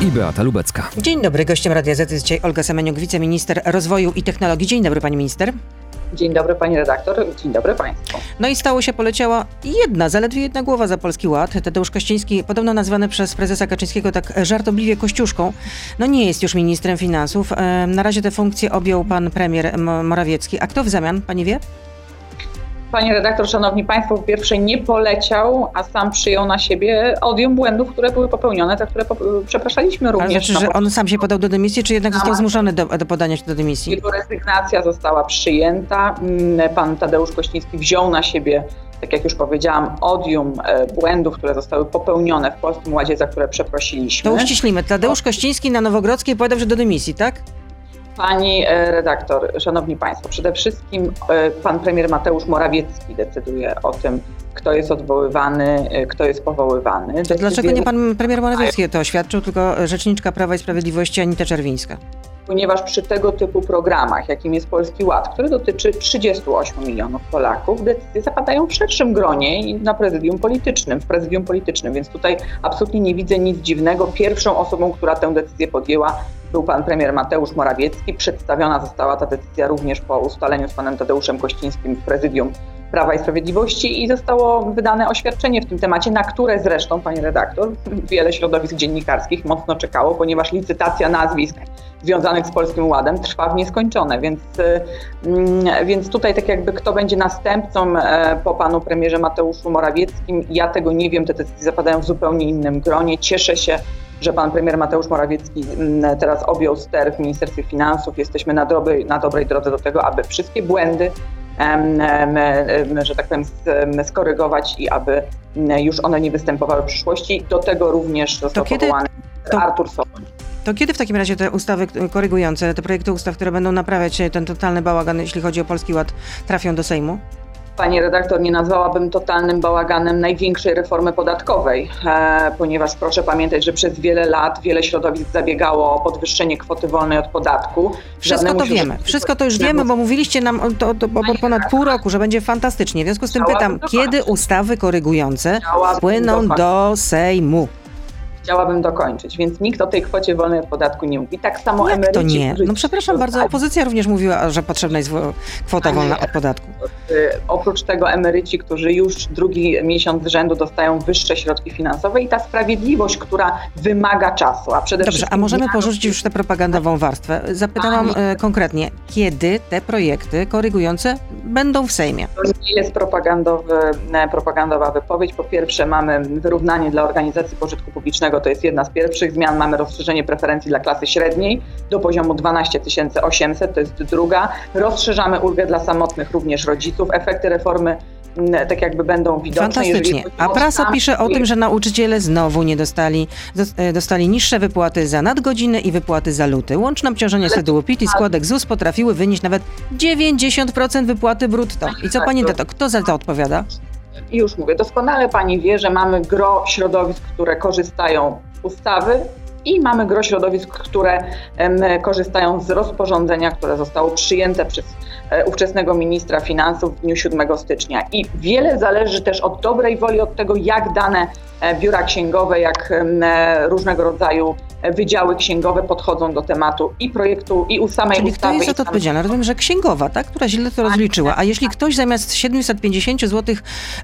i Beata Lubecka. Dzień dobry, gościem Radia Z jest dzisiaj Olga Semeniuk, wiceminister rozwoju i technologii. Dzień dobry pani minister. Dzień dobry pani redaktor, dzień dobry państwu. No i stało się, poleciała jedna, zaledwie jedna głowa za Polski Ład. Tadeusz Kościński, podobno nazywany przez prezesa Kaczyńskiego tak żartobliwie kościuszką, no nie jest już ministrem finansów. Na razie tę funkcję objął pan premier Morawiecki. A kto w zamian, pani wie? Panie redaktor, szanowni państwo, po pierwsze nie poleciał, a sam przyjął na siebie odium błędów, które były popełnione, za które przepraszaliśmy również. Ale znaczy, że on sam się podał do dymisji, czy jednak został zmuszony do, do podania się do dymisji? Jego rezygnacja została przyjęta. Mm, pan Tadeusz Kościński wziął na siebie tak jak już powiedziałam, odium e, błędów, które zostały popełnione w Polskim Ładzie, za które przeprosiliśmy. To uściślimy. Tadeusz Kościński na Nowogrodzkiej podał się do dymisji, tak? Pani e, redaktor, szanowni państwo, przede wszystkim e, pan premier Mateusz Morawiecki decyduje o tym, kto jest odwoływany, e, kto jest powoływany. Decyzje... Dlaczego nie pan premier Morawiecki to oświadczył, tylko rzeczniczka Prawa i Sprawiedliwości Anita Czerwińska? Ponieważ przy tego typu programach, jakim jest Polski Ład, który dotyczy 38 milionów Polaków, decyzje zapadają w szerszym gronie i na prezydium politycznym, w prezydium politycznym, więc tutaj absolutnie nie widzę nic dziwnego. Pierwszą osobą, która tę decyzję podjęła, był pan premier Mateusz Morawiecki. Przedstawiona została ta decyzja również po ustaleniu z panem Tadeuszem Kościńskim w prezydium Prawa i Sprawiedliwości i zostało wydane oświadczenie w tym temacie, na które zresztą, pani redaktor, wiele środowisk dziennikarskich mocno czekało, ponieważ licytacja nazwisk związanych z Polskim Ładem trwa w nieskończone, więc, mm, więc tutaj tak jakby kto będzie następcą e, po panu premierze Mateuszu Morawieckim, ja tego nie wiem, te decyzje zapadają w zupełnie innym gronie. Cieszę się, że pan premier Mateusz Morawiecki mm, teraz objął ster w Ministerstwie Finansów. Jesteśmy na dobrej, na dobrej drodze do tego, aby wszystkie błędy, że tak powiem, skorygować i aby mm, już one nie występowały w przyszłości. Do tego również został to kiedy, powołany to, Artur Soboń. To kiedy w takim razie te ustawy korygujące, te projekty ustaw, które będą naprawiać ten totalny bałagan, jeśli chodzi o Polski Ład, trafią do Sejmu? Pani redaktor, nie nazwałabym totalnym bałaganem największej reformy podatkowej, e, ponieważ proszę pamiętać, że przez wiele lat wiele środowisk zabiegało o podwyższenie kwoty wolnej od podatku. Wszystko to wiemy, wszystko to już wiemy, bo mówiliście nam to, to, to ponad pół roku, że będzie fantastycznie. W związku z tym pytam, kiedy ustawy korygujące płyną do Sejmu? Chciałabym dokończyć, więc nikt o tej kwocie wolnej od podatku nie mówi. Tak samo Jak emeryci. to nie? No przepraszam bardzo, opozycja również mówiła, że potrzebna jest kwota wolna od podatku. Y, oprócz tego emeryci, którzy już drugi miesiąc z rzędu dostają wyższe środki finansowe i ta sprawiedliwość, która wymaga czasu, a przede Dobrze, wszystkim... a możemy porzucić już tę propagandową warstwę. Zapytałam Pani... konkretnie, kiedy te projekty korygujące będą w Sejmie? To nie jest propagandowy, propagandowa wypowiedź. Po pierwsze mamy wyrównanie dla organizacji pożytku publicznego to jest jedna z pierwszych zmian. Mamy rozszerzenie preferencji dla klasy średniej do poziomu 12 800, to jest druga. Rozszerzamy ulgę dla samotnych również rodziców. Efekty reformy mm, tak jakby będą widoczne. Fantastycznie. A prasa pisze o tym, że nauczyciele znowu nie dostali, e, dostali niższe wypłaty za nadgodziny i wypłaty za luty. Łączne obciążenie tytułu PIT i składek ZUS potrafiły wynieść nawet 90% wypłaty brutto. I co pani to? Kto za to odpowiada? Już mówię, doskonale pani wie, że mamy gro środowisk, które korzystają z ustawy i mamy gro środowisk, które korzystają z rozporządzenia, które zostało przyjęte przez ówczesnego ministra finansów w dniu 7 stycznia. I wiele zależy też od dobrej woli, od tego, jak dane e, biura księgowe, jak e, różnego rodzaju wydziały księgowe podchodzą do tematu i projektu, i u samej Czyli ustawy. Kto jest za to odpowiedzialny? Rozumiem, że księgowa, tak? która źle to rozliczyła. A jeśli ktoś zamiast 750 zł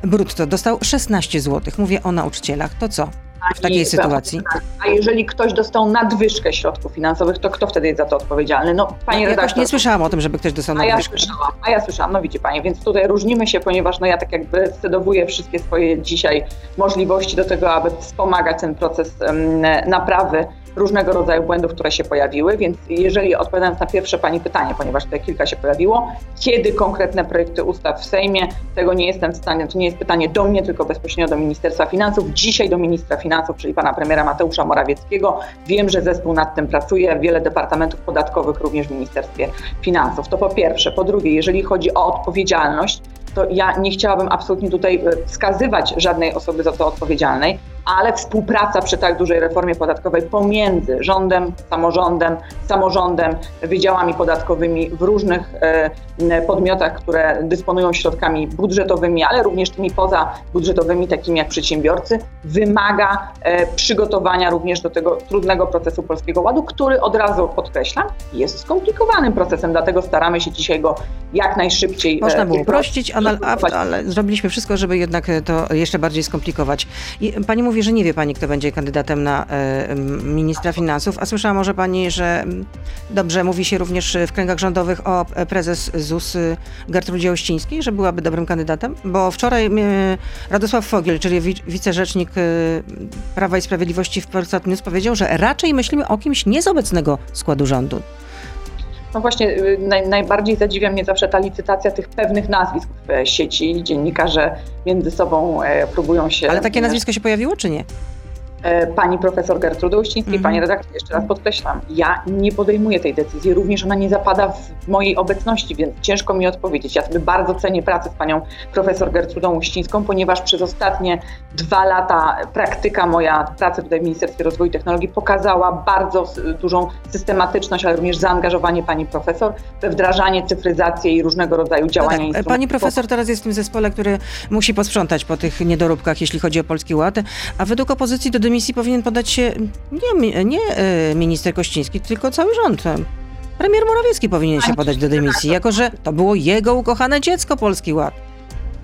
brutto dostał 16 zł, mówię o nauczycielach, to co? W takiej sytuacji. A jeżeli ktoś dostał nadwyżkę środków finansowych, to kto wtedy jest za to odpowiedzialny? No, pani no, redaktor. nie słyszałam o tym, żeby ktoś dostał nadwyżkę. A ja słyszałam, a ja słyszałam, no widzi pani, więc tutaj różnimy się, ponieważ no ja tak jakby scedowuję wszystkie swoje dzisiaj możliwości do tego, aby wspomagać ten proces um, naprawy różnego rodzaju błędów, które się pojawiły, więc jeżeli odpowiadając na pierwsze Pani pytanie, ponieważ tutaj kilka się pojawiło, kiedy konkretne projekty ustaw w Sejmie, tego nie jestem w stanie, to nie jest pytanie do mnie, tylko bezpośrednio do Ministerstwa Finansów, dzisiaj do Ministra Finansów, czyli Pana Premiera Mateusza Morawieckiego. Wiem, że zespół nad tym pracuje, wiele departamentów podatkowych również w Ministerstwie Finansów. To po pierwsze. Po drugie, jeżeli chodzi o odpowiedzialność, to ja nie chciałabym absolutnie tutaj e, wskazywać żadnej osoby za to odpowiedzialnej. Ale współpraca przy tak dużej reformie podatkowej pomiędzy rządem, samorządem, samorządem, wydziałami podatkowymi w różnych e, podmiotach, które dysponują środkami budżetowymi, ale również tymi pozabudżetowymi, takimi jak przedsiębiorcy, wymaga e, przygotowania również do tego trudnego procesu Polskiego Ładu, który od razu podkreślam, jest skomplikowanym procesem, dlatego staramy się dzisiaj go jak najszybciej. Można e, było uprościć, ale, ale zrobiliśmy wszystko, żeby jednak to jeszcze bardziej skomplikować. I pani mówi, że nie wie pani, kto będzie kandydatem na e, ministra finansów, a słyszała może pani, że dobrze mówi się również w kręgach rządowych o prezes ZUS Gertrudzie Ościńskiej, że byłaby dobrym kandydatem? Bo wczoraj Radosław Fogiel, czyli wicerzecznik Prawa i Sprawiedliwości w Polsat News powiedział, że raczej myślimy o kimś nie z obecnego składu rządu. No właśnie, y, naj, najbardziej zadziwia mnie zawsze ta licytacja tych pewnych nazwisk w sieci. Dziennikarze między sobą e, próbują się. Ale takie nazwisko się pojawiło, czy nie? E, pani profesor Gertrudy Uścińskiej, mm. pani redaktor, jeszcze raz podkreślam, ja nie podejmuję tej decyzji, również ona nie zapada w mojej obecności, więc ciężko mi odpowiedzieć. Ja sobie bardzo cenię pracę z panią profesor Gertrudą Uścińską, ponieważ przez ostatnie dwa lata praktyka moja pracy tutaj w Ministerstwie Rozwoju i Technologii pokazała bardzo dużą systematyczność, ale również zaangażowanie pani profesor we wdrażanie, cyfryzację i różnego rodzaju działania. No tak. Pani profesor teraz jest w tym zespole, który musi posprzątać po tych niedoróbkach, jeśli chodzi o Polski Ład, a według opozycji do dymisji powinien podać się nie, nie e, minister Kościński, tylko cały rząd. Premier Morawiecki powinien się podać do dymisji, jako że to było jego ukochane dziecko Polski Ład.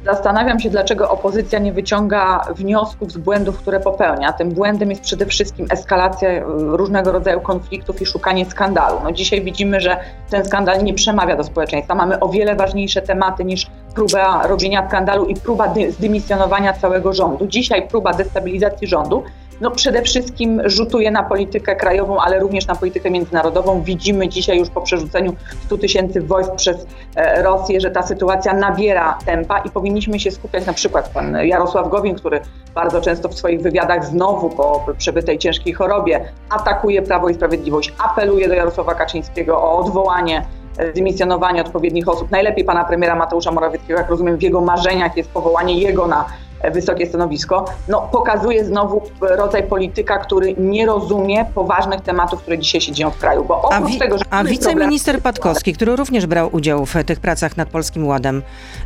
Zastanawiam się, dlaczego opozycja nie wyciąga wniosków z błędów, które popełnia. Tym błędem jest przede wszystkim eskalacja e, różnego rodzaju konfliktów i szukanie skandalu. No dzisiaj widzimy, że ten skandal nie przemawia do społeczeństwa. Mamy o wiele ważniejsze tematy niż próba robienia skandalu i próba zdymisjonowania całego rządu. Dzisiaj próba destabilizacji rządu no przede wszystkim rzutuje na politykę krajową, ale również na politykę międzynarodową. Widzimy dzisiaj już po przerzuceniu 100 tysięcy wojsk przez e, Rosję, że ta sytuacja nabiera tempa i powinniśmy się skupiać na przykład pan Jarosław Gowin, który bardzo często w swoich wywiadach znowu po przebytej ciężkiej chorobie atakuje Prawo i Sprawiedliwość, apeluje do Jarosława Kaczyńskiego o odwołanie e, dymisjonowanie odpowiednich osób. Najlepiej pana premiera Mateusza Morawieckiego, jak rozumiem, w jego marzeniach jest powołanie jego na wysokie stanowisko, no, pokazuje znowu rodzaj polityka, który nie rozumie poważnych tematów, które dzisiaj się dzieją w kraju. Bo oprócz a, wi- tego, że a wiceminister Patkowski, który również brał udział w tych pracach nad Polskim Ładem,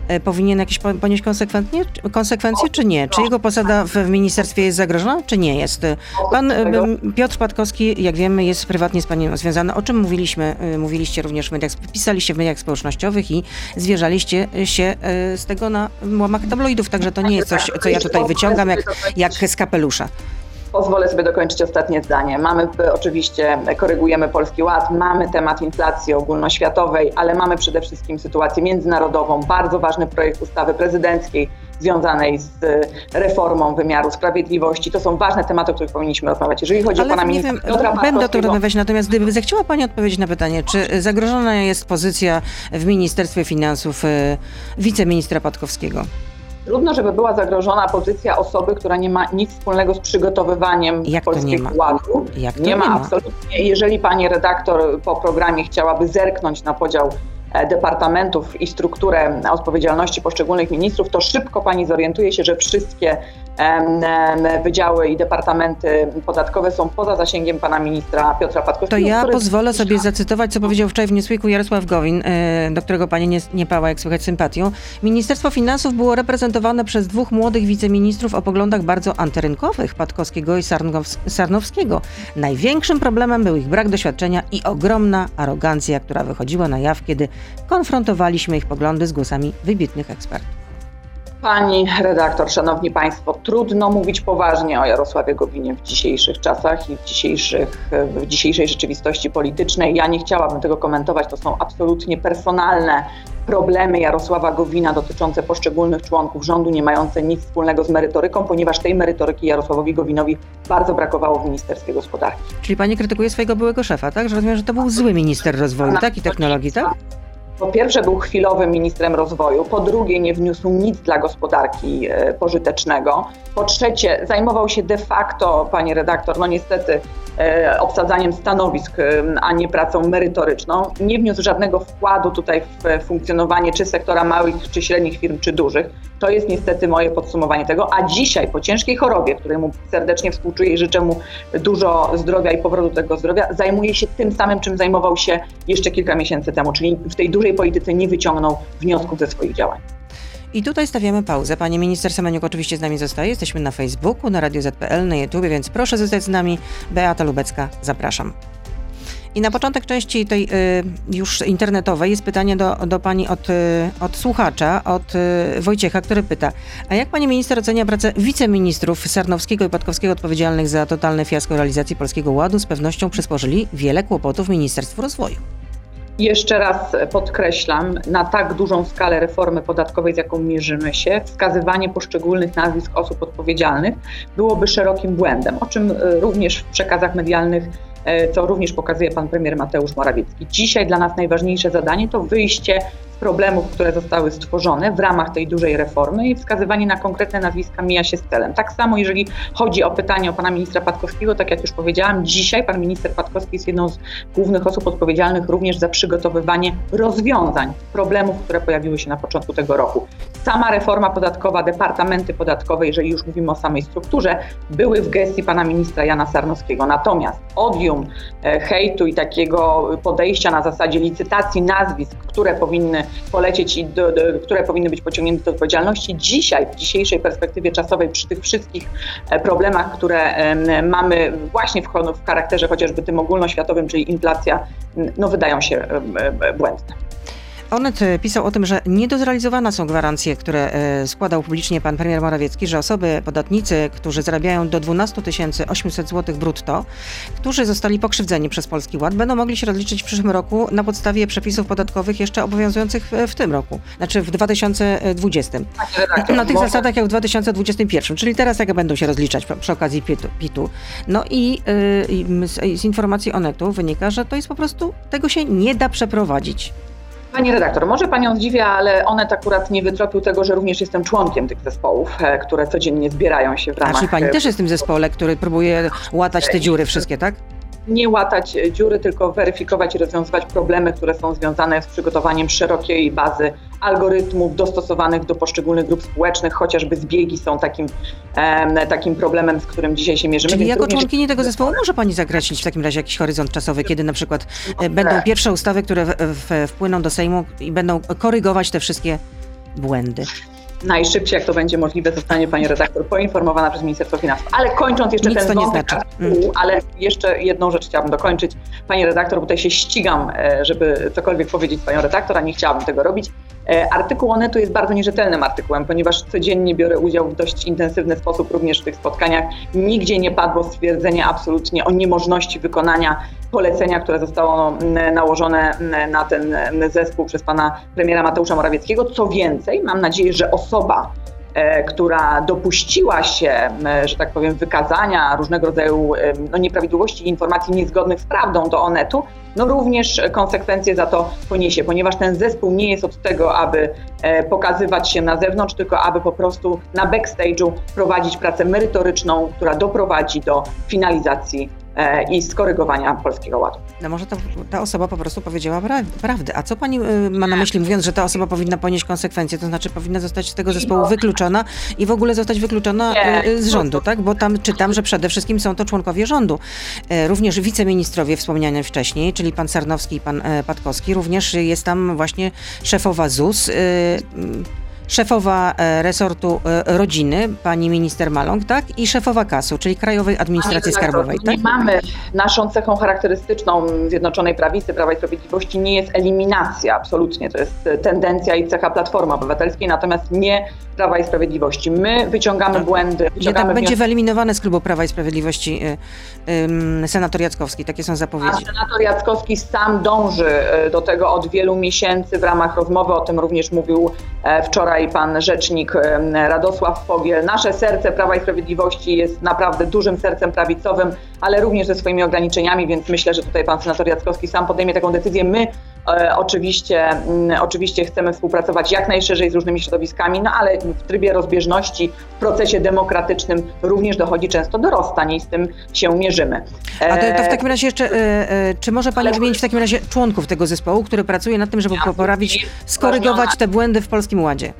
e, powinien jakieś ponieść konsekwencje, konsekwencje czy nie? Czy jego posada w ministerstwie jest zagrożona, czy nie jest? Pan Piotr Patkowski, jak wiemy, jest prywatnie z panem związany. O czym mówiliśmy? E, mówiliście również w mediach, pisaliście w mediach społecznościowych i zwierzaliście się e, z tego na łamach tabloidów, także to nie jest coś coś, co ja tutaj wyciągam jak, jak z kapelusza. Pozwolę sobie dokończyć ostatnie zdanie. Mamy oczywiście, korygujemy Polski Ład, mamy temat inflacji ogólnoświatowej, ale mamy przede wszystkim sytuację międzynarodową, bardzo ważny projekt ustawy prezydenckiej związanej z reformą wymiaru sprawiedliwości. To są ważne tematy, o których powinniśmy rozmawiać. Jeżeli chodzi ale o pana ministra Piotra Będę to rozmawiać, natomiast gdyby zechciała pani odpowiedzieć na pytanie, czy zagrożona jest pozycja w Ministerstwie Finansów e, wiceministra Patkowskiego? Trudno, żeby była zagrożona pozycja osoby, która nie ma nic wspólnego z przygotowywaniem Jak polskiego ładu. Jak nie, nie ma, ma absolutnie. Jeżeli pani redaktor po programie chciałaby zerknąć na podział E, departamentów i strukturę odpowiedzialności poszczególnych ministrów, to szybko pani zorientuje się, że wszystkie wydziały i departamenty podatkowe są poza zasięgiem pana ministra Piotra Patkowskiego. To ja pozwolę sobie zacytować, co powiedział wczoraj w Newsweeku Jarosław Gowin, e, do którego pani nie, nie pała, jak słychać, sympatią. Ministerstwo Finansów było reprezentowane przez dwóch młodych wiceministrów o poglądach bardzo antyrynkowych, Patkowskiego i Sarnowskiego. Największym problemem był ich brak doświadczenia i ogromna arogancja, która wychodziła na jaw, kiedy konfrontowaliśmy ich poglądy z głosami wybitnych ekspertów. Pani redaktor, szanowni państwo, trudno mówić poważnie o Jarosławie Gowinie w dzisiejszych czasach i w, dzisiejszych, w dzisiejszej rzeczywistości politycznej. Ja nie chciałabym tego komentować, to są absolutnie personalne problemy Jarosława Gowina dotyczące poszczególnych członków rządu, nie mające nic wspólnego z merytoryką, ponieważ tej merytoryki Jarosławowi Gowinowi bardzo brakowało w Ministerstwie Gospodarki. Czyli pani krytykuje swojego byłego szefa, tak? Że rozumiem, że to był zły minister rozwoju, tak? I technologii, tak? Po pierwsze był chwilowym ministrem rozwoju, po drugie nie wniósł nic dla gospodarki e, pożytecznego, po trzecie zajmował się de facto, pani redaktor, no niestety e, obsadzaniem stanowisk, e, a nie pracą merytoryczną. Nie wniósł żadnego wkładu tutaj w funkcjonowanie czy sektora małych, czy średnich firm, czy dużych. To jest niestety moje podsumowanie tego. A dzisiaj po ciężkiej chorobie, której mu serdecznie współczuję i życzę mu dużo zdrowia i powrotu do tego zdrowia, zajmuje się tym samym, czym zajmował się jeszcze kilka miesięcy temu, czyli w tej dużej polityce nie wyciągnął wniosków ze swoich działań. I tutaj stawiamy pauzę. Pani minister Semeniuk oczywiście z nami zostaje. Jesteśmy na Facebooku, na Radio ZPL, na YouTube, więc proszę zostać z nami. Beata Lubecka, zapraszam. I na początek części tej y, już internetowej jest pytanie do, do pani od, y, od słuchacza, od y, Wojciecha, który pyta: A jak pani minister ocenia pracę wiceministrów Sarnowskiego i Patkowskiego odpowiedzialnych za totalne fiasko realizacji Polskiego Ładu? Z pewnością przysporzyli wiele kłopotów Ministerstwu Rozwoju. Jeszcze raz podkreślam, na tak dużą skalę reformy podatkowej, z jaką mierzymy się, wskazywanie poszczególnych nazwisk osób odpowiedzialnych byłoby szerokim błędem, o czym również w przekazach medialnych E, co również pokazuje pan premier Mateusz Morawiecki. Dzisiaj dla nas najważniejsze zadanie to wyjście problemów, które zostały stworzone w ramach tej dużej reformy i wskazywanie na konkretne nazwiska mija się z celem. Tak samo jeżeli chodzi o pytanie o pana ministra Patkowskiego, tak jak już powiedziałam, dzisiaj pan minister Patkowski jest jedną z głównych osób odpowiedzialnych również za przygotowywanie rozwiązań problemów, które pojawiły się na początku tego roku. Sama reforma podatkowa, departamenty podatkowe, jeżeli już mówimy o samej strukturze, były w gestii pana ministra Jana Sarnowskiego. Natomiast odium e, hejtu i takiego podejścia na zasadzie licytacji nazwisk, które powinny polecieć i do, do, które powinny być pociągnięte do odpowiedzialności, dzisiaj, w dzisiejszej perspektywie czasowej, przy tych wszystkich e, problemach, które mamy właśnie w, w charakterze chociażby tym ogólnoświatowym, czyli inflacja, no wydają się błędne. Onet e, pisał o tym, że niedozrealizowane są gwarancje, które e, składał publicznie pan premier Morawiecki, że osoby, podatnicy, którzy zarabiają do 12 800 zł brutto, którzy zostali pokrzywdzeni przez Polski Ład, będą mogli się rozliczyć w przyszłym roku na podstawie przepisów podatkowych jeszcze obowiązujących w, tym roku, znaczy w 2020. Na tych zasadach jak w 2021, czyli teraz jak będą się rozliczać przy okazji PIT-u. No i, yy, z, z informacji Onetu wynika, że to jest po prostu, tego się nie da przeprowadzić. Pani redaktor, może Panią zdziwia, ale Onet akurat nie wytropił tego, że również jestem członkiem tych zespołów, e, które codziennie zbierają się w ramach... A czy Pani też jest w tym zespole, który próbuje łatać te dziury wszystkie, tak? Nie łatać dziury, tylko weryfikować i rozwiązywać problemy, które są związane z przygotowaniem szerokiej bazy algorytmów dostosowanych do poszczególnych grup społecznych, chociażby zbiegi są takim, e, takim problemem, z którym dzisiaj się mierzymy. Czyli jako również... członkini tego zespołu może Pani zakreślić w takim razie jakiś horyzont czasowy, kiedy na przykład e, będą pierwsze ustawy, które w, w, wpłyną do Sejmu i będą korygować te wszystkie błędy najszybciej, jak to będzie możliwe, zostanie pani redaktor poinformowana przez Ministerstwo Finansów. Ale kończąc jeszcze Nic ten nie znaczy. Mm. ale jeszcze jedną rzecz chciałabym dokończyć. Pani redaktor, bo tutaj się ścigam, e, żeby cokolwiek powiedzieć panią redaktor, a nie chciałabym tego robić. E, artykuł Onetu jest bardzo nierzetelnym artykułem, ponieważ codziennie biorę udział w dość intensywny sposób również w tych spotkaniach. Nigdzie nie padło stwierdzenie absolutnie o niemożności wykonania polecenia, które zostało nałożone na ten zespół przez pana premiera Mateusza Morawieckiego. Co więcej, mam nadzieję, że osoba, która dopuściła się, że tak powiem, wykazania różnego rodzaju no, nieprawidłowości i informacji niezgodnych z prawdą do Onetu, no również konsekwencje za to poniesie, ponieważ ten zespół nie jest od tego, aby e, pokazywać się na zewnątrz, tylko aby po prostu na backstage'u prowadzić pracę merytoryczną, która doprowadzi do finalizacji E, i skorygowania Polskiego Ładu. No może ta, ta osoba po prostu powiedziała pra prawdę. A co pani y, ma na myśli, mówiąc, że ta osoba powinna ponieść konsekwencje, to znaczy powinna zostać z tego zespołu wykluczona i w ogóle zostać wykluczona nie, y, z rządu, tak? Bo tam czytam, że przede wszystkim są to członkowie rządu. E, również wiceministrowie wspomniane wcześniej, czyli pan Sarnowski i pan e, Patkowski, również jest tam właśnie szefowa ZUS szefowa e, resortu e, rodziny, pani minister Maląg, tak? I szefowa KAS-u, czyli Krajowej Administracji Skarbowej, tak? Nie mamy, naszą cechą charakterystyczną Zjednoczonej Prawicy, Prawa i Sprawiedliwości nie jest eliminacja, absolutnie. To jest tendencja i cecha Platformy Obywatelskiej, natomiast nie Prawa i Sprawiedliwości. My wyciągamy tak. błędy. Wyciągamy tak będzie wyeliminowane z klubu Prawa i Sprawiedliwości senator Jackowski. Takie są zapowiedzi. A senator Jackowski sam dąży do tego od wielu miesięcy w ramach rozmowy. O tym również mówił e, wczoraj pan rzecznik Radosław Fogiel. Nasze serce Prawa i Sprawiedliwości jest naprawdę dużym sercem prawicowym, ale również ze swoimi ograniczeniami, więc myślę, że tutaj pan senator Jackowski sam podejmie taką decyzję. My oczywiście, mm, oczywiście chcemy współpracować jak najszerzej z różnymi środowiskami, no ale w trybie rozbieżności, w procesie demokratycznym również dochodzi często do rozstań i z tym się mierzymy. A to, to w takim razie jeszcze, e, e, czy może Pani wymienić w takim razie członków tego zespołu, który pracuje nad tym, żeby poprawić, skorygować te błędy w Polskim Ładzie?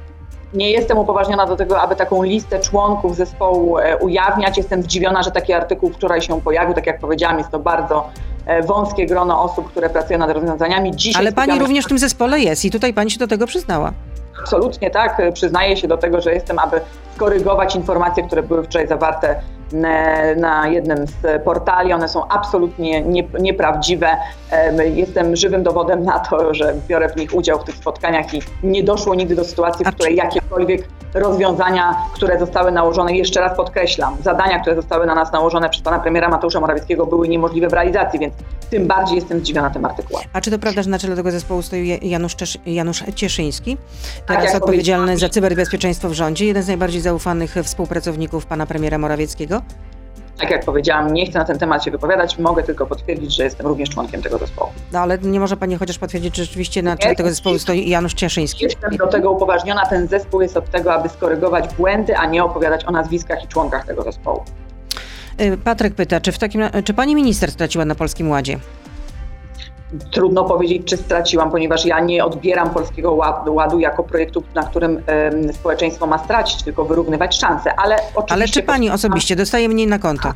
Nie jestem upoważniona do tego, aby taką listę członków zespołu ujawniać. Jestem zdziwiona, że taki artykuł wczoraj się pojawił. Tak jak powiedziałam, jest to bardzo E, wąskie grono osób, które pracują nad rozwiązaniami. Dzisiaj Ale pani również w tym zespole jest i tutaj pani się do tego przyznała. Absolutnie tak. Przyznaję się do tego, że jestem, aby skorygować informacje, które były wczoraj zawarte na jednym z portali. One są absolutnie nieprawdziwe. Jestem żywym dowodem na to, że biorę w nich udział w tych spotkaniach i nie doszło nigdy do sytuacji, w której jakiekolwiek rozwiązania, które zostały nałożone, jeszcze raz podkreślam, zadania, które zostały na nas nałożone przez pana premiera Mateusza Morawieckiego były niemożliwe w realizacji, więc tym bardziej jestem zdziwiona tym artykułem. A czy to prawda, że na czele tego zespołu stoi Janusz, Czesz Janusz Cieszyński, teraz tak, odpowiedzialny za cyberbezpieczeństwo w rządzie, jeden z najbardziej zaufanych współpracowników pana premiera Morawieckiego? Tak jak powiedziałam, nie chcę na ten temat się wypowiadać, mogę tylko potwierdzić, że jestem również członkiem tego zespołu. No ale nie może Pani chociaż potwierdzić, że rzeczywiście na czele tego zespołu stoi Janusz Cieszyński. Jestem do tego upoważniona, ten zespół jest od tego, aby skorygować błędy, a nie opowiadać o nazwiskach i członkach tego zespołu. Y, Patryk pyta, czy, w takim, czy Pani minister straciła na Polskim Ładzie? Trudno powiedzieć, czy straciłam, ponieważ ja nie odbieram polskiego ładu, ładu jako projektu, na którym um, społeczeństwo ma stracić, tylko wyrównywać szanse. Ale, oczywiście Ale czy pani osobiście dostaje mniej na konto?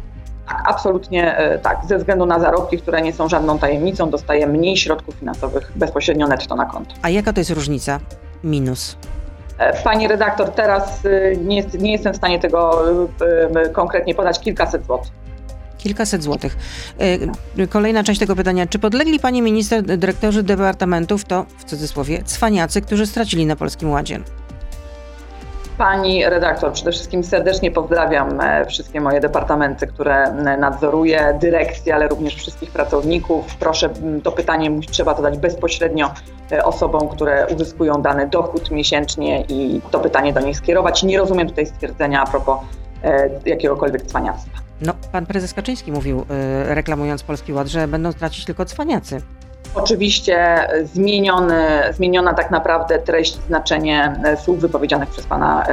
Tak, absolutnie e, tak. Ze względu na zarobki, które nie są żadną tajemnicą, dostaje mniej środków finansowych bezpośrednio netto na konto. A jaka to jest różnica? Minus. E, pani redaktor, teraz e, nie, nie jestem w stanie tego konkretnie podać kilkaset złotych. Kilkaset złotych. E, kolejna część tego pytania. Czy podlegli pani minister dyrektorzy departamentów to, w cudzysłowie, cwaniacy, którzy stracili na Polskim Ładzie? Pani redaktor, przede wszystkim serdecznie pozdrawiam e, wszystkie moje departamenty, które nadzoruję, dyrekcję, ale również wszystkich pracowników. Proszę, to pytanie trzeba zadać bezpośrednio e, osobom, które uzyskują dany dochód miesięcznie i to pytanie do nich skierować. Nie rozumiem tutaj stwierdzenia a propos jakiegokolwiek cwaniactwa. No, pan prezes Kaczyński mówił, y, reklamując Polski Ład, że będą tracić tylko cwaniacy. Oczywiście zmieniony, zmieniona tak naprawdę treść, znaczenie e, słów wypowiedzianych przez pana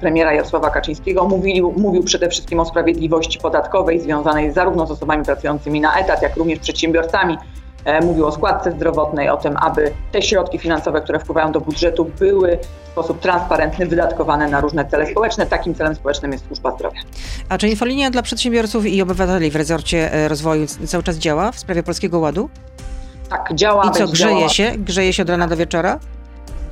premiera Jarosława Kaczyńskiego. Mówił, mówił przede wszystkim o sprawiedliwości podatkowej związanej zarówno z osobami pracującymi na etat, jak również przedsiębiorcami. E, mówił o składce zdrowotnej, o tym, aby te środki finansowe, które wpływają do budżetu, były w sposób transparentny wydatkowane na różne cele społeczne. Takim celem społecznym jest służba zdrowia. A czy infolinia dla przedsiębiorców i obywateli w rezorcie e, rozwoju cały czas działa w sprawie Polskiego Ładu? Tak, działa. I co, grzeje działa. się? Grzeje się od rana do wieczora?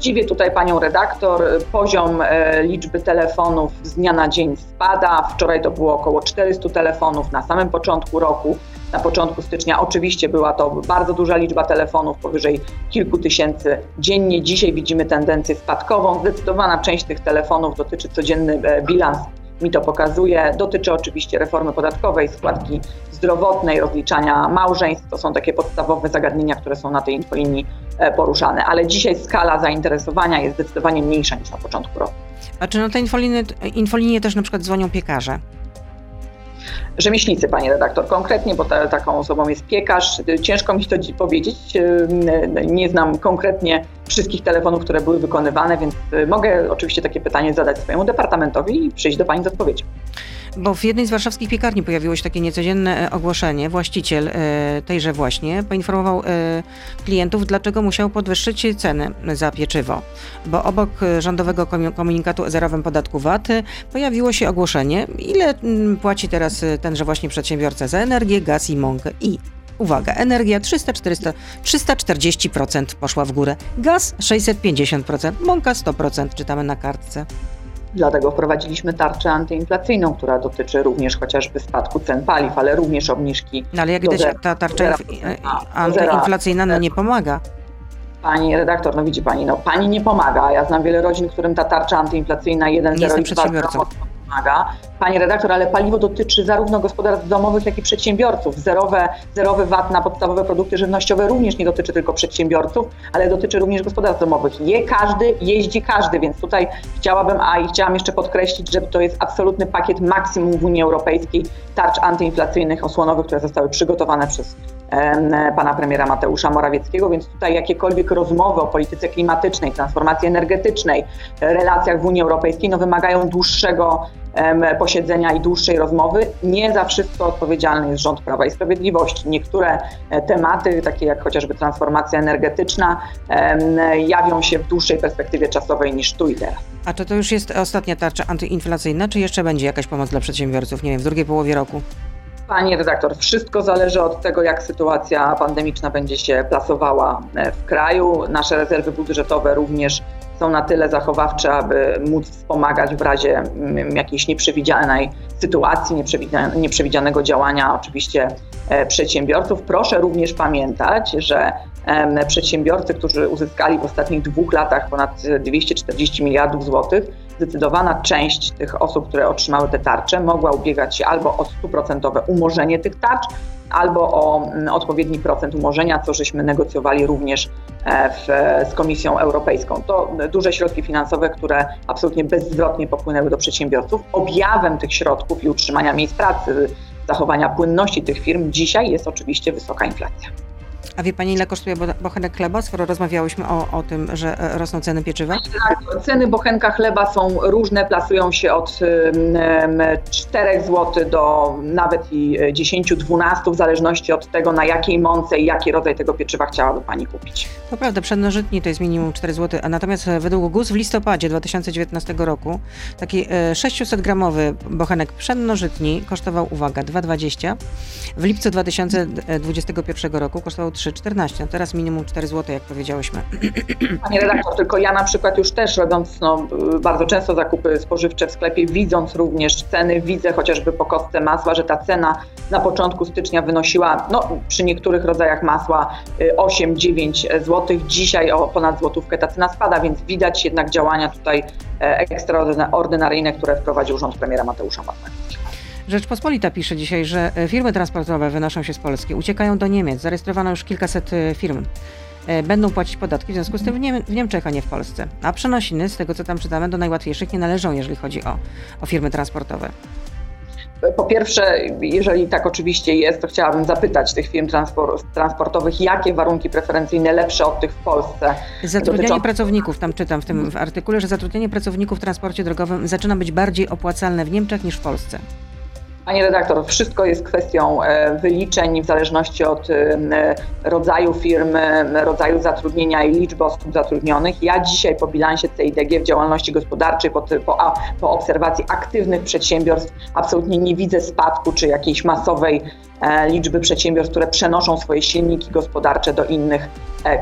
Dziwię tutaj panią redaktor. Poziom e, liczby telefonów z dnia na dzień spada. Wczoraj to było około 400 telefonów na samym początku roku. Na początku stycznia oczywiście była to bardzo duża liczba telefonów, powyżej kilku tysięcy dziennie. Dzisiaj widzimy tendencję spadkową. Zdecydowana część tych telefonów dotyczy codzienny e, bilans mi to pokazuje. Dotyczy oczywiście reformy podatkowej, składki zdrowotnej, rozliczania małżeństw. To są takie podstawowe zagadnienia, które są na tej infolinii e, poruszane. Ale dzisiaj skala zainteresowania jest zdecydowanie mniejsza niż na początku roku. A czy na tej infolinie, infolinie też na przykład dzwonią piekarze? Rzemieślnicy, pani redaktor, konkretnie, bo ta, taką osobą jest piekarz. Ciężko mi to powiedzieć. Nie znam konkretnie wszystkich telefonów, które były wykonywane, więc y, mogę oczywiście takie pytanie zadać swojemu departamentowi i przyjść do pani z odpowiedzią. Bo w jednej z warszawskich piekarni pojawiło się takie niecodzienne e, ogłoszenie. Właściciel e, tejże właśnie poinformował e, klientów, dlaczego musiał podwyższyć ceny za pieczywo. Bo obok rządowego komunikatu o zerowym podatku VAT pojawiło się ogłoszenie, ile płaci teraz tenże właśnie przedsiębiorca za energię, gaz i mąkę. I Uwaga, energia 300, 400, 340% poszła w górę, gaz 650%, mąka 100%, czytamy na kartce. Dlatego wprowadziliśmy tarczę antyinflacyjną, która dotyczy również chociażby spadku cen paliw, ale również obniżki. No ale jak widać, ta tarcza antyinflacyjna no nie pomaga. Pani redaktor, no widzi pani, no pani nie pomaga. Ja znam wiele rodzin, którym ta tarcza antyinflacyjna 1,02 pomaga. Pani redaktor, ale paliwo dotyczy zarówno gospodarstw domowych, jak i przedsiębiorców. Zerowe, zerowy VAT na podstawowe produkty żywnościowe również nie dotyczy tylko przedsiębiorców, ale dotyczy również gospodarstw domowych. Je każdy, jeździ każdy, więc tutaj chciałabym, a i chciałam jeszcze podkreślić, że to jest absolutny pakiet maksimum w Unii Europejskiej tarcz antyinflacyjnych, osłonowych, które zostały przygotowane przez pana premiera Mateusza Morawieckiego, więc tutaj jakiekolwiek rozmowy o polityce klimatycznej, transformacji energetycznej, relacjach w Unii Europejskiej no, wymagają dłuższego posiedzenia i dłuższej rozmowy. Nie za wszystko odpowiedzialny jest rząd Prawa i Sprawiedliwości. Niektóre e, tematy, takie jak chociażby transformacja energetyczna, jawią się w dłuższej perspektywie czasowej niż tu i teraz. A czy to już jest ostatnia tarcza antyinflacyjna, czy jeszcze będzie jakaś pomoc dla przedsiębiorców, nie wiem, w drugiej połowie roku? Pani redaktor, wszystko zależy od tego, jak sytuacja pandemiczna będzie się plasowała e, w kraju. Nasze rezerwy budżetowe również są na tyle zachowawcze, aby móc wspomagać w razie mm, jakiejś nieprzewidzianej sytuacji, nieprzewidzianego działania oczywiście e, przedsiębiorców. Proszę również pamiętać, że przedsiębiorcy, którzy uzyskali w ostatnich dwóch latach ponad 240 miliardów złotych, zdecydowana część tych osób, które otrzymały te tarcze, mogła ubiegać się albo o stuprocentowe umorzenie tych tarcz, albo o mm, odpowiedni procent umorzenia, co żeśmy negocjowali również e, w, z Komisją Europejską. To duże środki finansowe, które absolutnie bezzwrotnie popłynęły do przedsiębiorców. Objawem tych środków i utrzymania miejsc pracy, zachowania płynności tych firm dzisiaj jest oczywiście wysoka inflacja. A wie Pani, ile kosztuje bochenek chleba, skoro rozmawiałyśmy o, o tym, że e, rosną ceny pieczywa? Tak, ceny bochenka chleba są różne, plasują się od 4 zł do nawet i 10-12, w zależności od tego, na jakiej mące i jaki rodzaj tego pieczywa chciałaby Pani kupić. To prawda, pszennożytni to jest minimum 4 zł, a natomiast e, według GUS w listopadzie 2019 roku taki 600-gramowy e, bochenek pszennożytni kosztował, uwaga, 2,20. W lipcu 2021 roku kosztował 3 3,14. No teraz minimum 4 zł, jak powiedziałyśmy. Panie redaktor, tylko ja na przykład już też robiąc no, bardzo często zakupy spożywcze w sklepie, widząc również ceny, widzę chociażby po kostce masła, że ta cena na początku stycznia wynosiła no, przy niektórych rodzajach masła 8-9 y, zł. Dzisiaj o ponad złotówkę ta cena spada, więc widać jednak działania tutaj e, ekstraordynaryjne, które wprowadził rząd premiera Mateusza Morawieckiego. Rzeczpospolita pisze dzisiaj, że e, firmy transportowe wynoszą się z Polski, uciekają do Niemiec. Zarejestrowano już kilkaset e, firm. E, będą płacić podatki, w związku z tym w, Niem w Niemczech, a nie w Polsce. A przenosiny, z tego co tam czytamy, do najłatwiejszych nie należą, jeżeli chodzi o, o firmy transportowe. Po pierwsze, jeżeli tak oczywiście jest, to chciałabym zapytać tych firm transportowych, jakie warunki preferencyjne lepsze od tych w Polsce. Zatrudnianie dotyczą... pracowników, tam czytam w tym w artykule, że zatrudnienie pracowników w transporcie drogowym zaczyna być bardziej opłacalne w Niemczech niż w Polsce. Panie redaktor, wszystko jest kwestią e, wyliczeń w zależności od e, rodzaju firmy, rodzaju zatrudnienia i liczby osób zatrudnionych. Ja dzisiaj po bilansie CIDG w działalności gospodarczej, po, po, po obserwacji aktywnych przedsiębiorstw absolutnie nie widzę spadku czy jakiejś masowej e, liczby przedsiębiorstw, które przenoszą swoje silniki gospodarcze do innych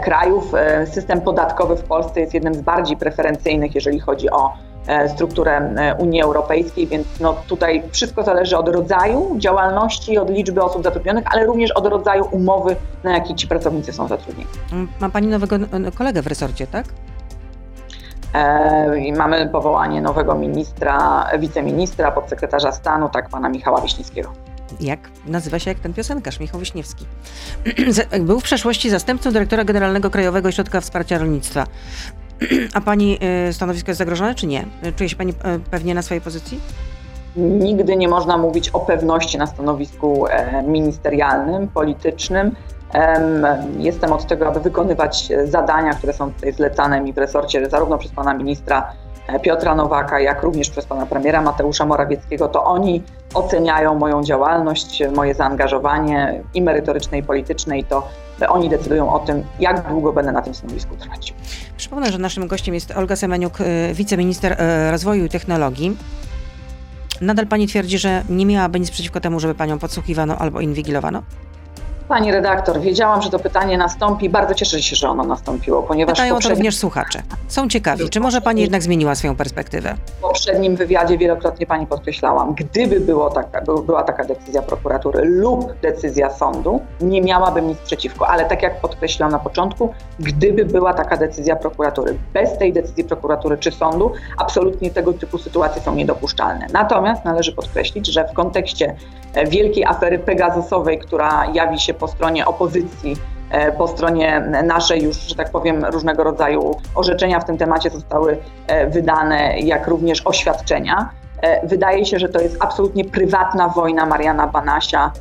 krajów. System podatkowy w Polsce jest jednym z bardziej preferencyjnych, jeżeli chodzi o E, strukturę e, Unii Europejskiej, więc no tutaj wszystko zależy od rodzaju działalności, od liczby osób zatrudnionych, ale również od rodzaju umowy, na jakiej ci pracownicy są zatrudnieni. Ma Pani nowego kolegę w resorcie, tak? E, mamy powołanie nowego ministra, wiceministra, podsekretarza stanu, tak pana Michała Wiśniewskiego. Jak nazywa się jak ten piosenkarz, Michał Wiśniewski. Był w przeszłości zastępcą dyrektora generalnego Krajowego Ośrodka Wsparcia Rolnictwa. A pani y, stanowisko jest zagrożone, czy nie? Czuje się pani y, pewnie na swojej pozycji? Nigdy nie można mówić o pewności na stanowisku e, ministerialnym, politycznym. Jestem od tego, aby wykonywać zadania, które są tutaj zlecane mi w resorcie, zarówno przez pana ministra e, Piotra Nowaka, jak również przez pana premiera Mateusza Morawieckiego. To oni oceniają moją działalność, moje zaangażowanie i merytoryczne, i polityczne, i to oni decydują o tym, jak długo będę na tym stanowisku trwać. Przypomnę, że naszym gościem jest Olga Semeniuk, y, wiceminister y, rozwoju i technologii. Nadal pani twierdzi, że nie miałaby nic przeciwko temu, żeby panią podsłuchiwano albo inwigilowano? Pani redaktor, wiedziałam, że to pytanie nastąpi. Bardzo cieszę się, że ono nastąpiło, ponieważ. Pytają poprzednim... to również słuchacze. Są ciekawi, czy może pani jednak zmieniła swoją perspektywę? W poprzednim wywiadzie wielokrotnie pani podkreślałam, gdyby było taka, była taka decyzja prokuratury lub decyzja sądu, nie miałabym nic przeciwko. Ale tak jak podkreślałam na początku, gdyby była taka decyzja prokuratury, bez tej decyzji prokuratury czy sądu, absolutnie tego typu sytuacje są niedopuszczalne. Natomiast należy podkreślić, że w kontekście e, wielkiej afery Pegasusowej, która jawi się po stronie opozycji, e, po stronie naszej już, że tak powiem, różnego rodzaju orzeczenia w tym temacie zostały e, wydane, jak również oświadczenia. E, wydaje się, że to jest absolutnie prywatna wojna Mariana Banasia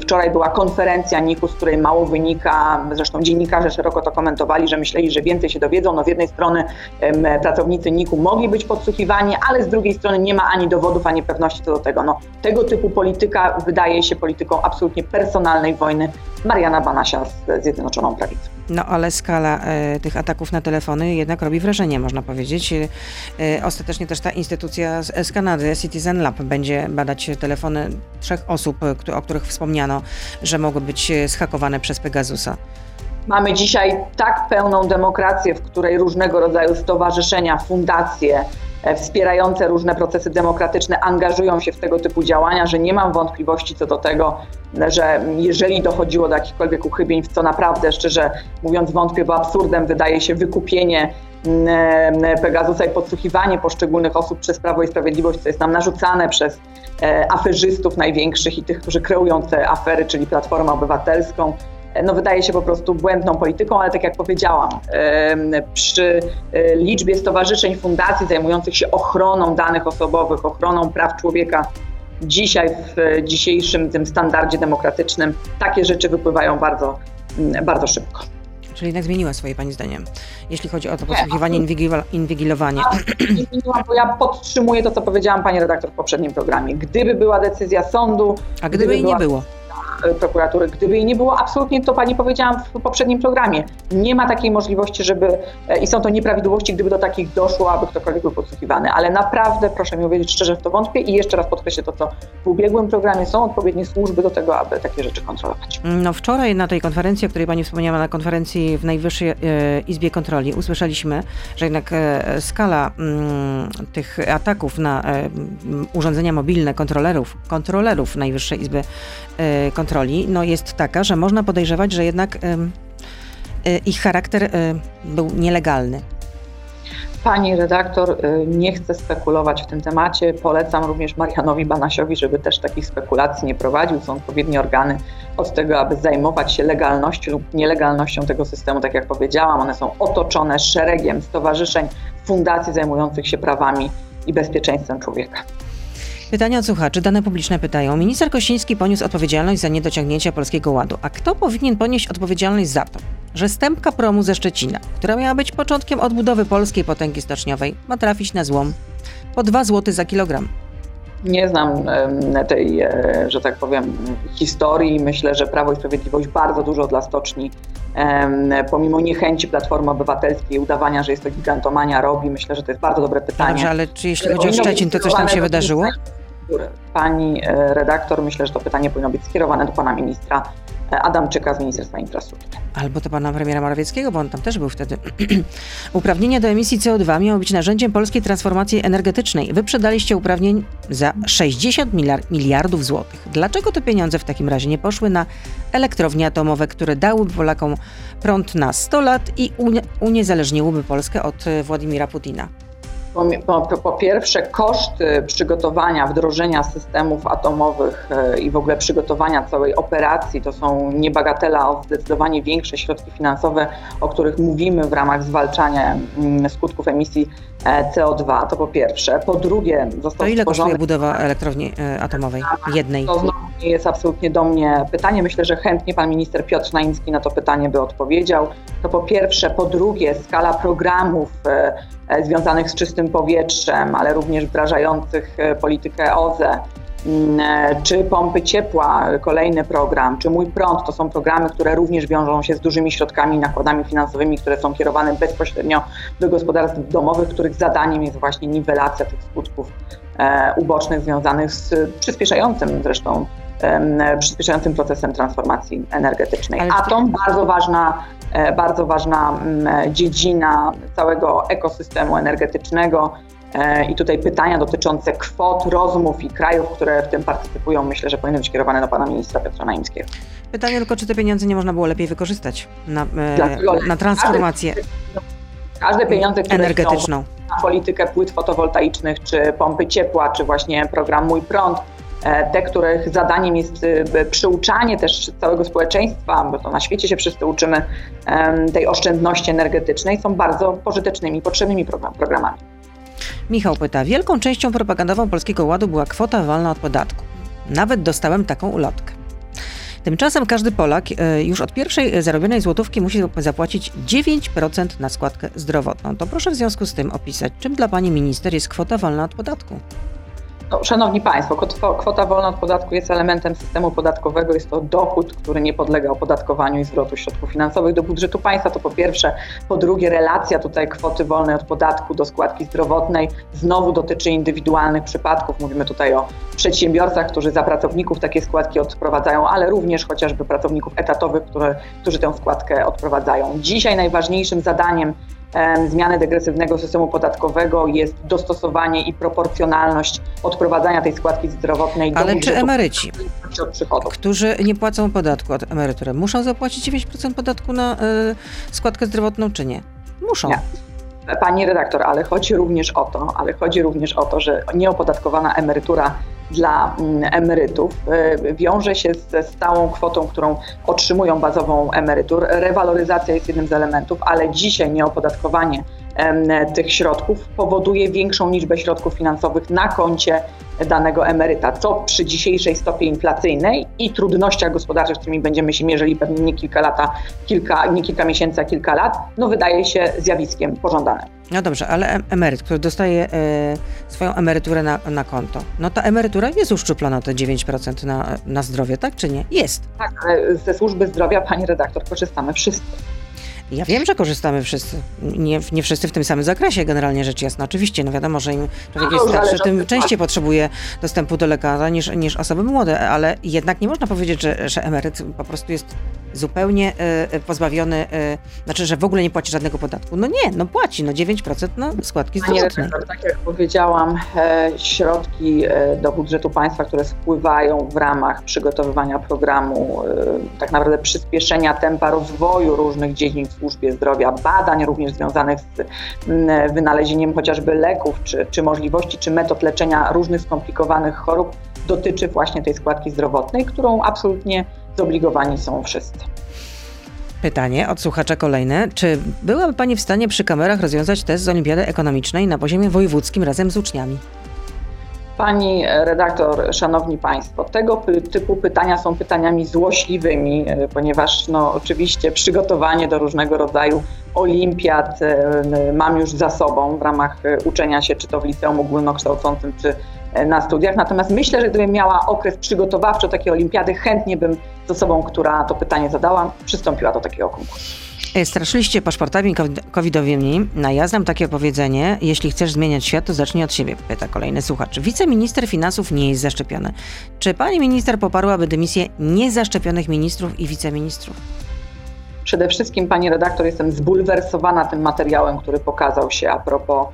Wczoraj była konferencja NIK-u, z której mało wynika. Zresztą dziennikarze szeroko to komentowali, że myśleli, że więcej się dowiedzą. No z jednej strony pracownicy NIK-u mogli być podsłuchiwani, ale z drugiej strony nie ma ani dowodów, ani pewności co do tego. No, tego typu polityka wydaje się polityką absolutnie personalnej wojny Mariana Banasia z Zjednoczoną Prawicą. No ale skala e, tych ataków na telefony jednak robi wrażenie, można powiedzieć. E, e ostatecznie też ta instytucja z, z Kanady, Citizen Lab, będzie badać telefony trzech osób, e, o których wspomniano, że mogły być e, schakowane przez Pegasusa. Mamy dzisiaj tak pełną demokrację, w której różnego rodzaju stowarzyszenia, fundacje, E, wspierające różne procesy demokratyczne angażują się w tego typu działania, że nie mam wątpliwości co do tego, że jeżeli dochodziło do jakichkolwiek uchybień, w co naprawdę, szczerze mówiąc, wątpię, bo absurdem wydaje się wykupienie mm, e, Pegasusa i podsłuchiwanie poszczególnych osób przez Prawo i Sprawiedliwość, co jest nam narzucane przez e, aferzystów największych i tych, którzy kreują te afery, czyli Platformę Obywatelską, no wydaje się po prostu błędną polityką, ale tak jak powiedziałam, przy e, liczbie stowarzyszeń, fundacji zajmujących się ochroną danych osobowych, ochroną praw człowieka, dzisiaj w dzisiejszym tym standardzie demokratycznym takie rzeczy wypływają bardzo, bardzo szybko. Czyli jednak zmieniła swoje Pani zdaniem, jeśli chodzi o to podsłuchiwanie, inwigilowanie. Nie zmieniłam, bo ja podtrzymuję to, co powiedziałam Pani redaktor w poprzednim programie. Gdyby była decyzja sądu... A gdyby, gdyby jej była... nie było? Prokuratury. Gdyby jej nie było, absolutnie to pani powiedziałam w poprzednim programie. Nie ma takiej możliwości, żeby, e, i są to nieprawidłowości, gdyby do takich doszło, aby ktokolwiek był podsłuchiwany. Ale naprawdę, proszę mi uwierzyć, szczerze w to wątpię i jeszcze raz podkreślę to, co w ubiegłym programie są odpowiednie służby do tego, aby takie rzeczy kontrolować. No wczoraj na tej konferencji, o której pani wspomniała, na konferencji w Najwyższej e, Izbie Kontroli, usłyszeliśmy, że jednak e, skala mm, tych ataków na urządzenia mobilne kontrolerów, kontrolerów Najwyższej Izby Kontroli kontroli no jest taka, że można podejrzewać, że jednak y, ich charakter y, był nielegalny. Pani redaktor, y, nie chcę spekulować w tym temacie. Polecam również Marianowi Banasiowi, żeby też takich spekulacji nie prowadził. Są odpowiednie organy od tego, aby zajmować się legalnością lub nielegalnością tego systemu. Tak jak powiedziałam, one są otoczone szeregiem stowarzyszeń, fundacji zajmujących się prawami i bezpieczeństwem człowieka. Pytania od słuchaczy. Dane publiczne pytają. Minister Kościński poniósł odpowiedzialność za niedociągnięcia Polskiego Ładu. A kto powinien ponieść odpowiedzialność za to, że stępka promu ze Szczecina, która miała być początkiem odbudowy polskiej potęgi stoczniowej, ma trafić na złom po 2 zł za kilogram? Nie znam tej, e, że tak powiem, historii. Myślę, że Prawo i Sprawiedliwość bardzo dużo dla stoczni, pomimo niechęci Platformy Obywatelskiej, udawania, że jest to gigantomania, robi. Myślę, że to jest bardzo dobre pytanie. Dobrze, ale czy jeśli chodzi o Szczecin, to coś tam się wydarzyło? Pani e, redaktor, myślę, że to pytanie powinno być skierowane do pana ministra e, Adamczyka z Ministerstwa Infrastruktury. Albo do pana premiera Morawieckiego, bo on tam też był wtedy. Uprawnienia do emisji CO2 miały być narzędziem polskiej transformacji energetycznej. Wyprzedaliście uprawnień za 60 miliardów złotych. Dlaczego te pieniądze w takim razie nie poszły na elektrownie atomowe, które dałyby Polakom prąd na 100 lat i uniezależniłyby Polskę od e, Władimira Putina? Po, po, po, pierwsze, koszty przygotowania, wdrożenia systemów atomowych e, i w ogóle przygotowania całej operacji to są niebagatela o zdecydowanie większe środki finansowe, o których mówimy w ramach zwalczania mm, skutków emisji CO2. To po pierwsze. Po drugie, został To ile kosztuje budowa elektrowni e, atomowej? Jednej. To znowu nie jest absolutnie do mnie pytanie. Myślę, że chętnie pan minister Piotr Naimski na to pytanie by odpowiedział. To po pierwsze. Po drugie, skala programów E, związanych z czystym powietrzem, ale również wdrażających e, politykę OZE, e, czy pompy ciepła, kolejny program, czy Mój Prąd, to są programy, które również wiążą się z dużymi środkami nakładami finansowymi, które są kierowane bezpośrednio do gospodarstw domowych, których zadaniem jest właśnie niwelacja tych skutków ubocznych związanych z przyspieszającym zresztą przyspieszającym procesem transformacji energetycznej. Atom bardzo ważna, e, bardzo ważna mm, dziedzina całego ekosystemu energetycznego. E, I tutaj pytania dotyczące kwot, rozmów i krajów, które w tym partycypują, myślę, że powinny być kierowane do pana ministra Piotra Naimskiego. Pytanie tylko, czy te pieniądze nie można było lepiej wykorzystać na, e, na transformację każde pieniądze, które energetyczną. na politykę płyt fotowoltaicznych, czy pompy ciepła, czy właśnie program Mój Prąd, E, te, których zadaniem jest przyuczanie też całego społeczeństwa, bo to na świecie się wszyscy uczymy tej oszczędności energetycznej, są bardzo pożytecznymi, potrzebnymi programami. Michał pyta, wielką częścią propagandową Polskiego Ładu była kwota wolna od podatku. Nawet dostałem taką ulotkę. Tymczasem każdy Polak e, już od pierwszej zarobionej złotówki musi zapłacić 9% na składkę zdrowotną. To proszę w związku z tym opisać, czym dla pani minister jest kwota wolna od podatku. No, szanowni Państwo, kwota wolna od podatku jest elementem systemu podatkowego. Jest to dochód, który nie podlega opodatkowaniu i zwrotu środków finansowych do budżetu państwa. To po pierwsze. Po drugie, relacja tutaj kwoty wolnej od podatku do składki zdrowotnej znowu dotyczy indywidualnych przypadków. Mówimy tutaj o przedsiębiorcach, którzy za pracowników takie składki odprowadzają, ale również chociażby pracowników etatowych, które, którzy tę składkę odprowadzają. Dzisiaj najważniejszym zadaniem zmiany degresywnego systemu podatkowego jest dostosowanie i proporcjonalność odprowadzania tej składki zdrowotnej Ale do czy emeryci, którzy nie płacą podatku od emerytury, muszą zapłacić 9% podatku na y, składkę zdrowotną, czy nie? Muszą. Nie. Pani redaktor, ale chodzi również o to, ale chodzi również o to, że nieopodatkowana emerytura dla mm, emerytów e, wiąże się ze stałą kwotą, którą otrzymują bazową emerytur. Rewaloryzacja jest jednym z elementów, ale dzisiaj nieopodatkowanie tych środków powoduje większą liczbę środków finansowych na koncie danego emeryta, co przy dzisiejszej stopie inflacyjnej i trudnościach gospodarczych, z którymi będziemy się mierzyli pewnie nie kilka lata, kilka, nie kilka miesięcy, a kilka lat, no wydaje się zjawiskiem pożądanym. No dobrze, ale emeryt, który dostaje e, swoją emeryturę na, na konto, no ta emerytura jest uszczuplona te 9% na, na zdrowie, tak czy nie? Jest. Tak, ale ze służby zdrowia, pani redaktor, korzystamy wszyscy. Ja wiem, że korzystamy wszyscy. Nie, nie wszyscy w tym samym zakresie, generalnie rzecz jasna. Oczywiście, no wiadomo, że im człowiek no, jest starszy, tym częściej potrzebuje dostępu do lekarza niż, niż osoby młode, ale jednak nie można powiedzieć, że, że emeryt po prostu jest zupełnie y, pozbawiony, y, znaczy, że w ogóle nie płaci żadnego podatku. No nie, no płaci, no 9% na składki zdrowotnej. tak jak powiedziałam, środki do budżetu państwa, które spływają w ramach przygotowywania programu, tak naprawdę przyspieszenia tempa rozwoju różnych dziedzin w służbie zdrowia, badań również związanych z wynalezieniem chociażby leków, czy, czy możliwości, czy metod leczenia różnych skomplikowanych chorób, dotyczy właśnie tej składki zdrowotnej, którą absolutnie zobligowani są wszyscy. Pytanie od słuchacza kolejne. Czy byłaby Pani w stanie przy kamerach rozwiązać test z Olimpiady Ekonomicznej na poziomie wojewódzkim razem z uczniami? Pani redaktor, szanowni państwo, tego typu pytania są pytaniami złośliwymi, e, ponieważ no, oczywiście przygotowanie do różnego rodzaju olimpiad e, mam już za sobą w ramach e, uczenia się, czy to w liceum ogólnokształcącym, czy na studiach. Natomiast myślę, że gdybym miała okres przygotowawczy takiej olimpiady, chętnie bym z osobą, która to pytanie zadała, przystąpiła do takiego konkursu. E, straszyliście paszportami covidowymi. No ja znam takie powiedzenie, jeśli chcesz zmieniać świat, to zacznij od siebie, pyta kolejny słuchacz. Wiceminister finansów nie jest zaszczepiony. Czy pani minister poparłaby dymisję niezaszczepionych ministrów i wiceministrów? Przede wszystkim, pani redaktor, jestem zbulwersowana tym materiałem, który pokazał się a propos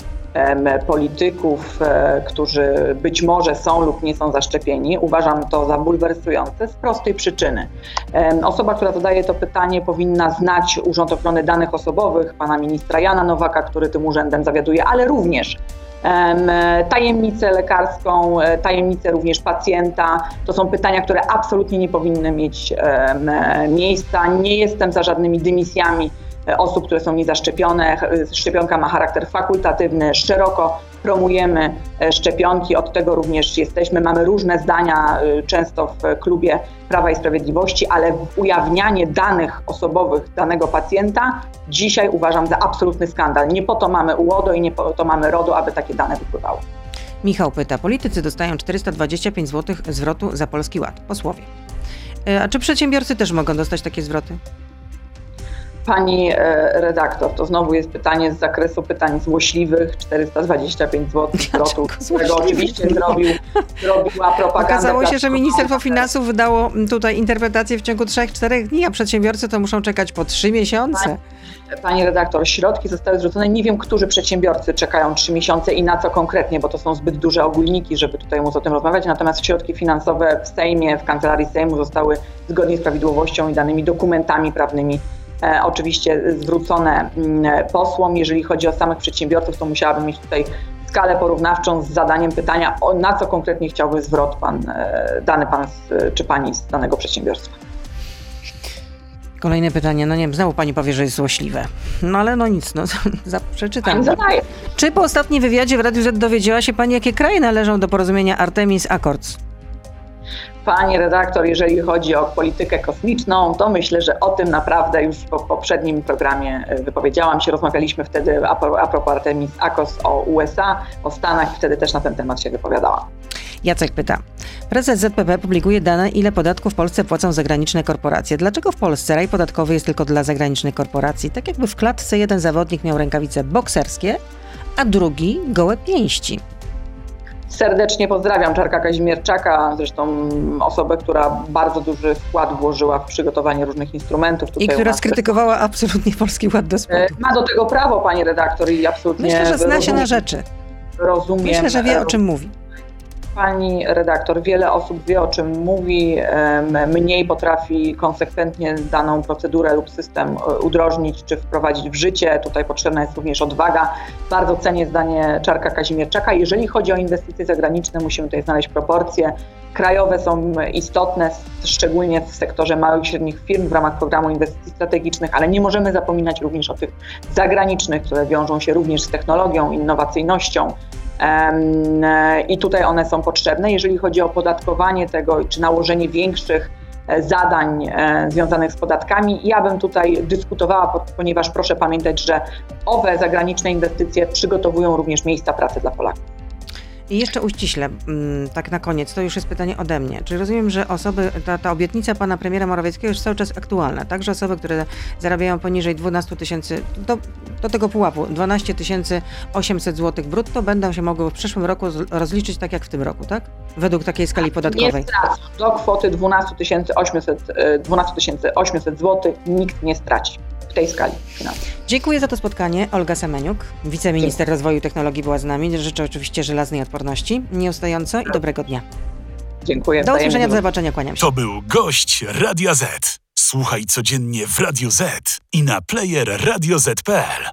polityków, e, którzy być może są lub nie są zaszczepieni. Uważam to za bulwersujące z prostej przyczyny. Osoba, która zadaje to pytanie, powinna znać Urząd Ochrony Danych Osobowych, pana ministra Jana Nowaka, który tym urzędem zawiaduje, ale również tajemnicę lekarską, e, tajemnicę również pacjenta. To są pytania, które absolutnie nie powinny mieć miejsca. Nie jestem za żadnymi dymisjami osób, które są niezaszczepione. Szczepionka ma charakter fakultatywny, szeroko promujemy e, szczepionki, od tego również jesteśmy. Mamy różne zdania, e, często w klubie Prawa i Sprawiedliwości, ale ujawnianie danych osobowych danego pacjenta dzisiaj uważam za absolutny skandal. Nie po to mamy UODO i nie po to mamy RODO, aby takie dane wypływały. Michał pyta, politycy dostają 425 zł zwrotu za Polski Ład, posłowie. E, a czy przedsiębiorcy też mogą dostać takie zwroty? Pani e, redaktor, to znowu jest pytanie z zakresu pytań złośliwych, 425 zł zwrotu, którego oczywiście zrobił, zrobiła propaganda. Okazało się, że Ministerstwo Finansów wydało tutaj interpretację w ciągu 3-4 dni, a przedsiębiorcy to muszą czekać po 3 miesiące. Pani, pani redaktor, środki zostały zwrócone. Nie wiem, którzy przedsiębiorcy czekają 3 miesiące i na co konkretnie, bo to są zbyt duże ogólniki, żeby tutaj móc o tym rozmawiać. Natomiast środki finansowe w Sejmie, w kancelarii Sejmu zostały zgodnie z prawidłowością i danymi dokumentami prawnymi oczywiście zwrócone mm, posłom. Jeżeli chodzi o samych przedsiębiorców, to musiałabym mieć tutaj skalę porównawczą z zadaniem pytania, o, na co konkretnie chciałby zwrot pan, e, dany pan czy pani z danego przedsiębiorstwa. Kolejne pytanie, no nie wiem, znowu pani powie, że jest złośliwe. No ale no nic, no przeczytam. Czy po ostatnim wywiadzie w Radiu Z dowiedziała się pani, jakie kraje należą do porozumienia Artemis Accords? Pani redaktor, jeżeli chodzi o politykę kosmiczną, to myślę, że o tym naprawdę już po poprzednim programie e, wypowiedziałam się. Rozmawialiśmy wtedy a pro- a propos Artemis Akos o USA, o Stanach wtedy też na ten temat się wypowiadałam. Jacek pyta. Prezes ZPP publikuje dane, ile podatków w Polsce płacą zagraniczne korporacje. Dlaczego w Polsce raj podatkowy jest tylko dla zagranicznych korporacji? Tak jakby w klatce jeden zawodnik miał rękawice bokserskie, a drugi gołe pięści. Serdecznie pozdrawiam Czarka Kazimierczaka, zresztą osobę, która bardzo duży wkład włożyła w przygotowanie różnych instrumentów. I Tutaj u która skrytykowała absolutnie Polski Ład do E, spodu. Ma do tego prawo, pani redaktor, i absolutnie Myślę, że zna się rozumiem- na rzeczy. Rozumiem. Myślę, że wie o czym mówi. Pani redaktor, wiele osób wie o czym mówi, mniej potrafi konsekwentnie daną procedurę lub system e, udrożnić czy wprowadzić w życie. Tutaj potrzebna jest również odwaga. Bardzo cenię zdanie Czarka Kazimierczaka. Jeżeli chodzi o inwestycje zagraniczne, musimy tutaj znaleźć proporcje. Krajowe są istotne, szczególnie w sektorze małych i średnich firm w ramach programu inwestycji strategicznych, ale nie możemy zapominać również o tych zagranicznych, które wiążą się również z technologią, innowacyjnością. I tutaj one są potrzebne. Jeżeli chodzi o opodatkowanie tego, czy nałożenie większych e, zadań e, związanych z podatkami, ja bym tutaj dyskutowała, po- ponieważ proszę pamiętać, że owe zagraniczne inwestycje przygotowują również miejsca pracy dla Polaków. I jeszcze uściśle, mm, tak na koniec, to już jest pytanie ode mnie. Czy rozumiem, że osoby, ta, ta obietnica pana premiera Morawieckiego jest cały czas aktualna? Także osoby, które zarabiają poniżej 12 tysięcy, do, do tego pułapu, 12 800 zł brutto, będą się mogły w przyszłym roku rozliczyć tak jak w tym roku, tak? Według takiej skali Nie podatkowej. stracą. Do kwoty 12 800, e, 12 800 zł nikt nie straci w tej skali finansowej. Dziękuję za to spotkanie. Olga Semeniuk, wiceminister rozwoju i technologii była z nami. Życzę oczywiście żelaznej odporności, nieustająco i dobrego dnia. Dziękuję. Do usłyszenia, do zobaczenia, kłaniam się. To był gość Radia Z. Słuchaj codziennie w Radio Z i na player radioz.pl.